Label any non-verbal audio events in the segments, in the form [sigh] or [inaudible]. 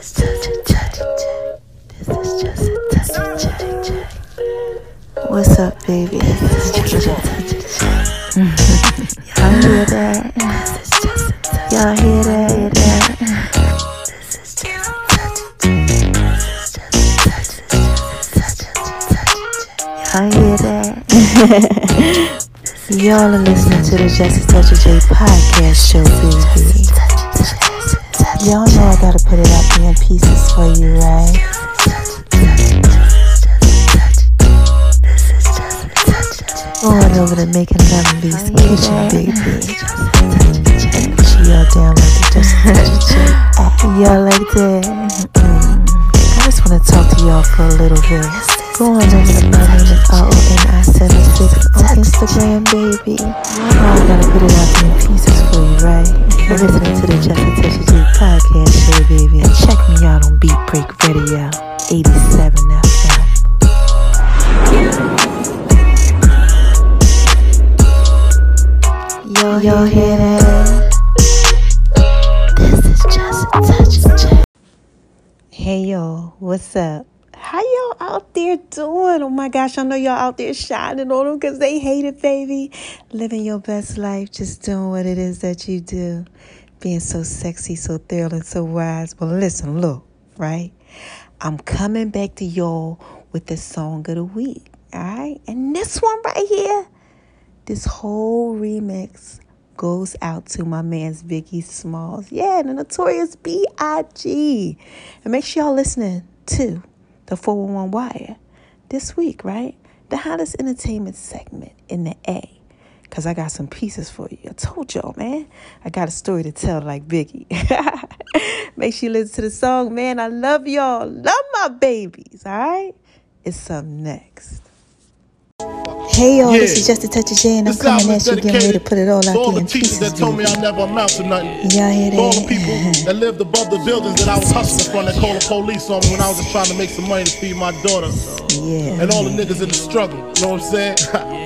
is just a touch check. This is just a touch check. What's up, baby? This is just a touch check. Y'all hear that? This is just a touch. Y'all hear that? Hear that? This is just a touch check. This is just a touch. This is just a touch. Y'all hear that? [laughs] Y'all are listening to the Just a Touch of J podcast show, baby. Y'all know I gotta put it up in pieces for you, right? Going over to making Lemon kitchen, baby. She all down like the Just Touch of J. [laughs] Y'all like that? Mm. I just wanna talk to y'all for a little bit. Go on over to my name is R-O-N-I-76 on Instagram, baby. Y'all know I gotta put it out there in pieces for you, right? You're listening to the Just a Touch of J podcast show, baby. And check me out on Beat Break Radio, 87 FM. Yo, y'all hear that? This is just touch. Hey, yo, what's up? How y'all out there doing? Oh my gosh, I know y'all out there shining on them because they hate it, baby. Living your best life, just doing what it is that you do. Being so sexy, so thrilling, so wise. Well, listen, look, right? I'm coming back to y'all with the song of the week, all right? And this one right here, this whole remix goes out to my man's Biggie Smalls. Yeah, the notorious B.I.G. And make sure y'all listening to the 411 Wire this week, right? The hottest entertainment segment in the A. Because I got some pieces for you. I told y'all, man. I got a story to tell like Biggie. [laughs] Make sure you listen to the song, man. I love y'all. Love my babies, all right? It's up next. Hey y'all, this is just a touch of J, and I'm This coming at you, getting ready to put it all out all there the in teachers pieces. that told me. I never amount to nothing. Y'all hear To all the people that lived above the buildings that I was hustling from that called the police on me when I was just trying to make some money to feed my daughter. Yeah. And all the niggas in the struggle. You know what I'm saying? [laughs]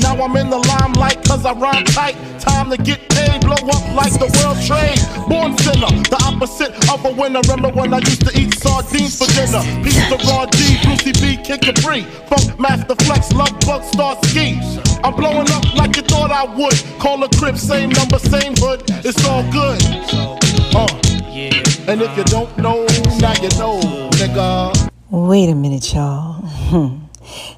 Now I'm in the limelight cause I rhyme tight. Time to get paid, blow up like the world trade. Born sinner, the opposite of a winner. Remember when I used to eat sardines for dinner? Peace to Raw G, Brucey B, Kid Capri. Funk Master Flex, Love Bug, Star Ski. I'm blowing up like you thought I would. Call a crib, same number, same hood. It's all good. Uh. And if you don't know, now you know, nigga. Wait a minute, y'all. [laughs]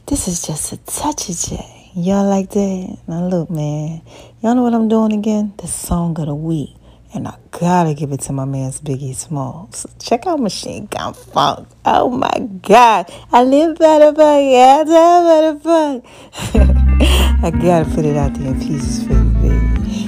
This is just a touch of J. Y'all like that? Now look, man. Y'all know what I'm doing again? The song of the week. And I gotta give it to my man's Biggie Smalls. Check out Machine Gun Funk. Oh my God. I live the funk. Yeah, I the funk. [laughs] I gotta put it out there in pieces for you, baby.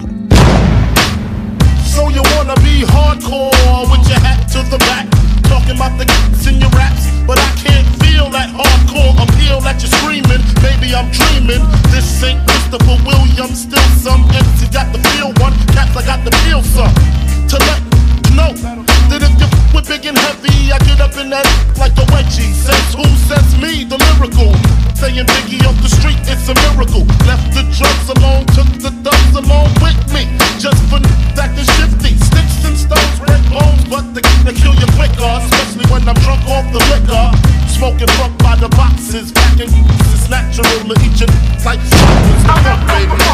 So you wanna be hardcore with your hat to the back, talking about the kicks in your raps, but I can't feel that hardcore appeal that you're screaming. Maybe I'm dreaming. This ain't Christopher Williams, still some MC got the feel one, caps I got the feel some. To let you know that if you f- with big and heavy, I get up in that like the wedgie. Says who says me, the lyrical. Saying Biggie off the street, it's a miracle. Left the drugs alone, took the thugs along with me. Just for n- acting shifty. Sticks and stones, break bones, but they, they kill you quicker. Especially when I'm drunk off the liquor. Smoking fuck by the boxes. Packing it's natural to eat your like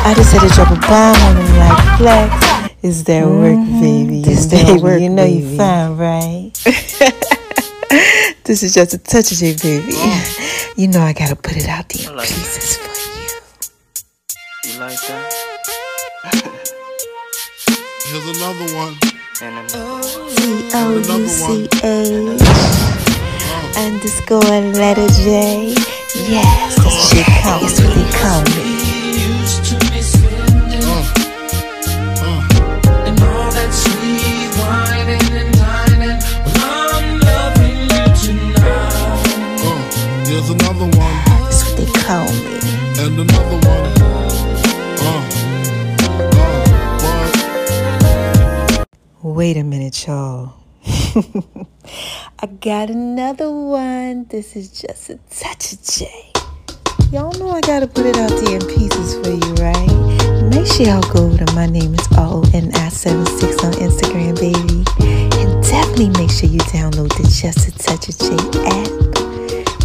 I just had to drop a bomb on him like flex. Is that work, baby? This Is that that work, You know you baby. fine, right? [laughs] this is just a touch of it, baby. [laughs] You know I gotta put it out there in like pieces for you. You like that? [laughs] Here's another one. H underscore letter J. Yes, they call me. They. Wait a minute, y'all. [laughs] I got another one. This is just a touch of J. Y'all know I gotta put it out there in pieces for you, right? Make sure y'all go to my name is O-N-I-76 on Instagram, baby. And definitely make sure you download the Just a Touch of J app.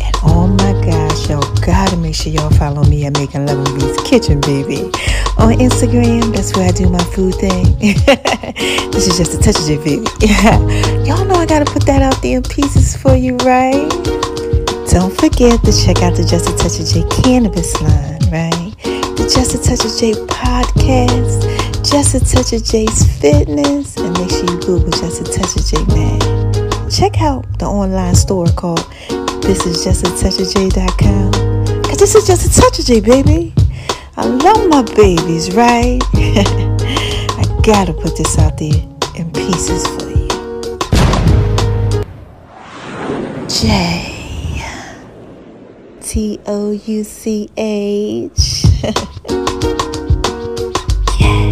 And oh my gosh, y'all gotta make sure y'all follow me at Making Love in B's Kitchen, baby. On Instagram, that's where I do my food thing. [laughs] this is just a touch of J, baby. [laughs] y'all know I gotta put that out there in pieces for you, right? Don't forget to check out the Just a Touch of J cannabis line, right? The Just a Touch of J podcast, Just a Touch of J's fitness, and make sure you Google Just a Touch of J man. Check out the online store called This Is Just a Touch of J.com. Cause this is just a touch of J, baby. Love my babies, right? [laughs] I gotta put this out there in pieces for you. J. T O U C H. [laughs] yeah.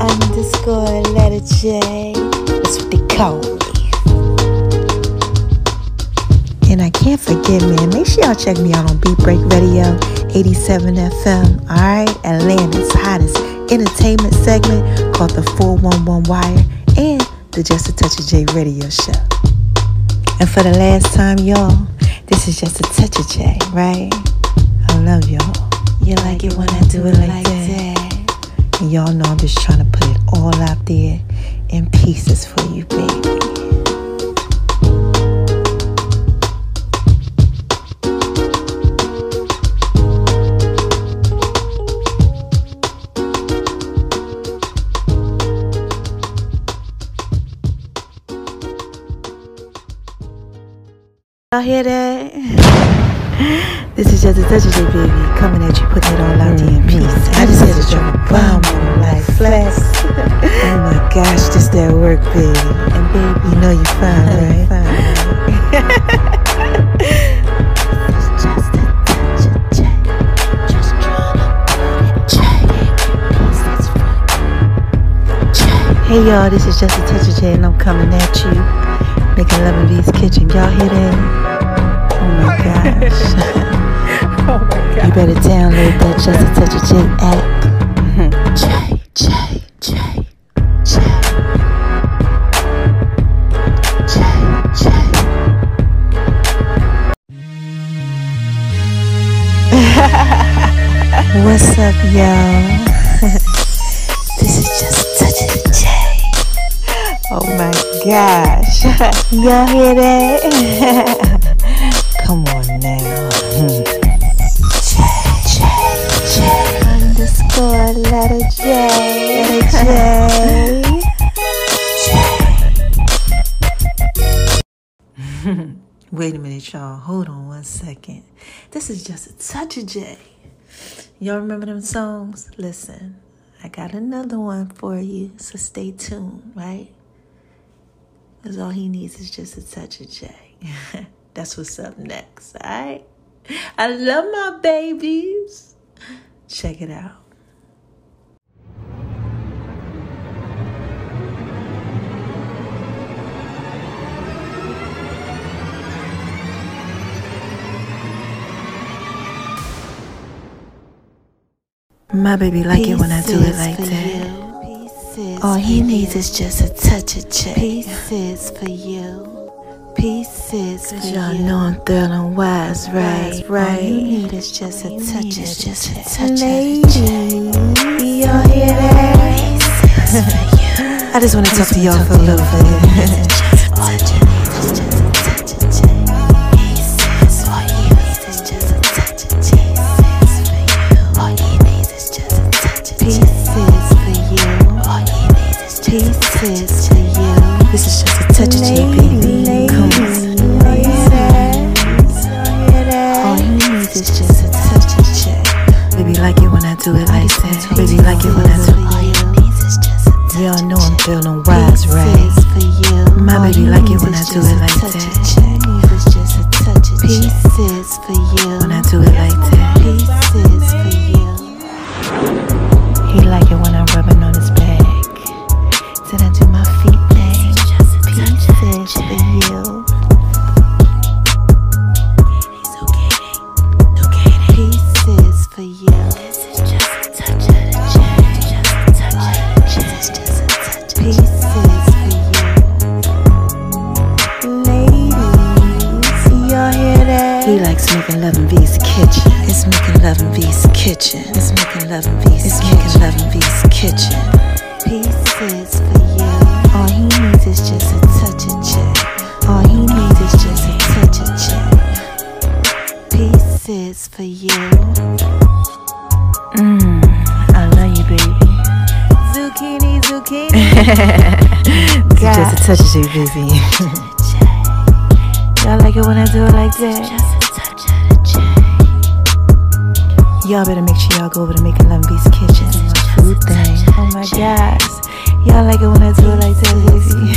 Underscore letter J. That's what they call me. And I can't forget, man, make sure y'all check me out on Beat Break Radio 87 FM. Alright, Atlanta's hottest entertainment segment called the 411 Wire and the Just a Touch of J radio show. And for the last time, y'all, this is just a touch of J, right? I love y'all. You like it when I do it like that. And y'all know I'm just trying to put it all out there in pieces for you, baby. Y'all hear that? This is just a touch of baby. Coming at you, putting it all out there in peace. I just had to drop a bomb on like flex. [laughs] oh my gosh, this that work, baby. And baby, you know you fine, right? It's just a touch of J. Just tryna put it J in pieces for you. Hey y'all, this is just a touch of J, and I'm coming at you, making love in V's kitchen. Y'all hear that? Oh my gosh. [laughs] Oh my You better download that Just a Touch of J app. Hmm. J, J, J, J. J, J. What's up, y'all? [laughs] gosh. [laughs] Y'all hear that? [laughs] Come on now. J, J, J. Underscore letter J. Letter [laughs] J. Wait a minute, y'all. Hold on one second. This is just a touch of J. Y'all remember them songs? Listen, I got another one for you, so stay tuned, right? Because all he needs is just a touch of J. [laughs] That's what's up next, alright? I love my babies. Check it out. My baby like it when I do it like that. All he needs is just a touch of J. Pieces for you. Pieces for Cause y'all you. know I'm and wise, right? All Right. you need is just a touch of just a touch of J. Y'all hear that? I just want to talk to y'all for a little bit. It. Y'all know I'm feeling wise, right? You. My baby like it when I do it like that. Need is just a touch of J. Pieces for you. He likes making love in V's kitchen. It's making love in V's kitchen. It's making love in V's It's making love in V's kitchen. Pieces for you. All he needs is just a touch of check. All he needs is just a touch of check. Pieces for you. Mmm, I love you, baby. Zucchini, zucchini. [laughs] Just a touch of J, baby. Y'all like it when I do it like that? Y'all better make sure y'all go over to Making Love Beast Kitchen. My food thing. Oh my gosh. Y'all like it when I do it like that, baby.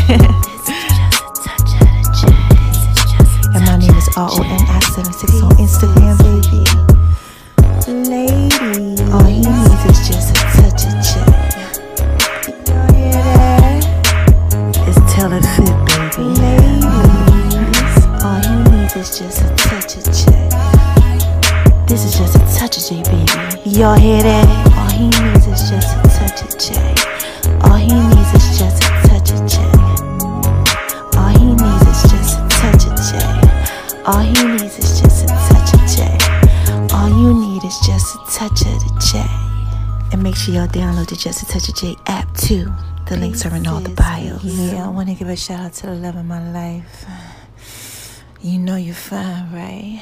and my name is R-O-N-I-76 on Instagram, baby. Lady. All he needs is just a touch of check. Y'all hear that? It's tell it fit, baby. Ladies, all he needs is just a touch of check. This is just a Y'all hear that? All he needs is just a touch of J. All he needs is just a touch of J. All he needs is just a touch of J. All he needs is just a touch of J. All you need is just a touch of the J. And make sure y'all download the Just a Touch of J app too. The links are in all the bios. Yeah, I want to give a shout out to the love of my life. You know you're fine, right?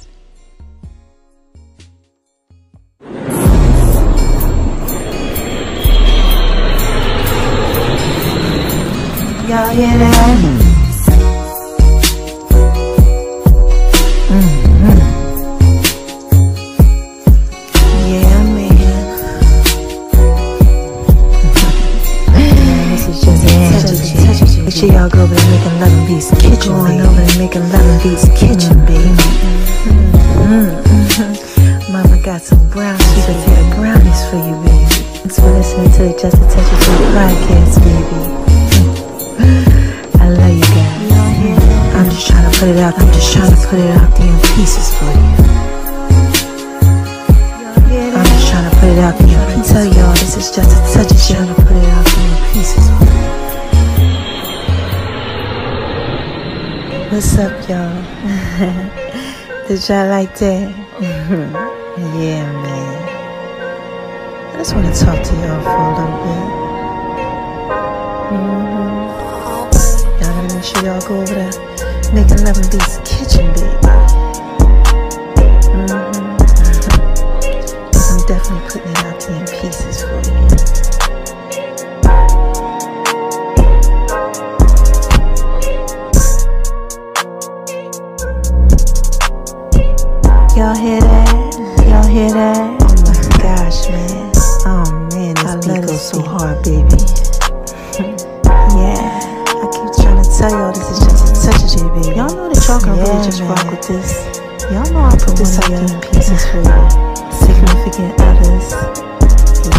Make sure y'all go over to Making Love and Beast Kitchen, Going baby. over to Making Love and Beast Kitchen, baby. Mm. Mama got some brownies, sweet potato brownies for you, baby. Thanks for listening to the Just a Touch of podcast, baby. Love you guys. I'm just trying to put it out. I'm just trying to put it out there in pieces for you. I'm just trying to put it out there. I tell y'all this is just a touch of trying to put it out there in pieces for you. What's up, y'all? [laughs] Did y'all like that? [laughs] yeah, man. I just want to talk to y'all for a little bit. Mhm. Y'all gotta make sure y'all go over there, making love in Beast Kitchen, baby. Mhm. Cause I'm definitely putting it out in pieces for you. Y'all hear that? Y'all hear that? Oh my gosh, man. Oh man, this beat goes so hard, baby. [laughs] yeah, I keep tell y'all this is just a touch of J, baby. Y'all know that y'all can really just rock with this. Y'all know I put this out in pieces for you. Significant others.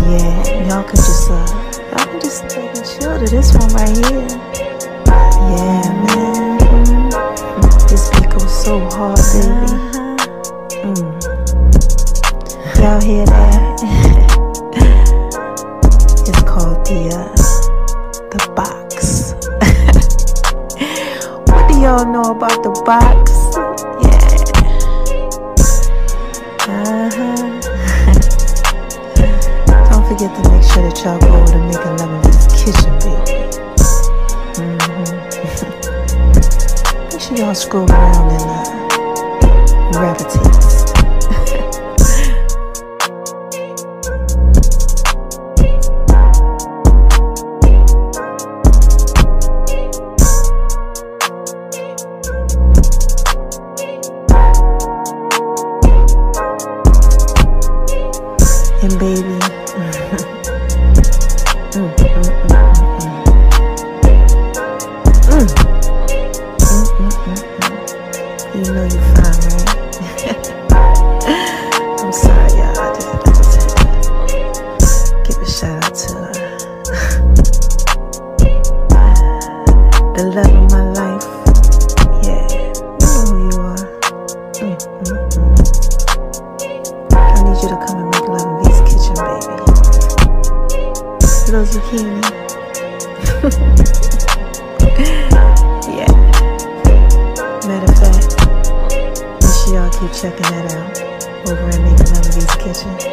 Yeah, y'all can just uh, y'all can just take and chill to this one right here. Yeah, man. This beat goes so hard, baby. Mm. Y'all hear that? [laughs] it's called the uh, don't know about the box. Yeah. Uh-huh. [laughs] don't forget to make sure that y'all go over to Making Love in Kitchen, baby. Mm-hmm. [laughs] make sure y'all scroll around and uh, gravitate. And baby, zucchini. [laughs] yeah. Matter of fact, make sure y'all keep checking that out over at Making V's kitchen.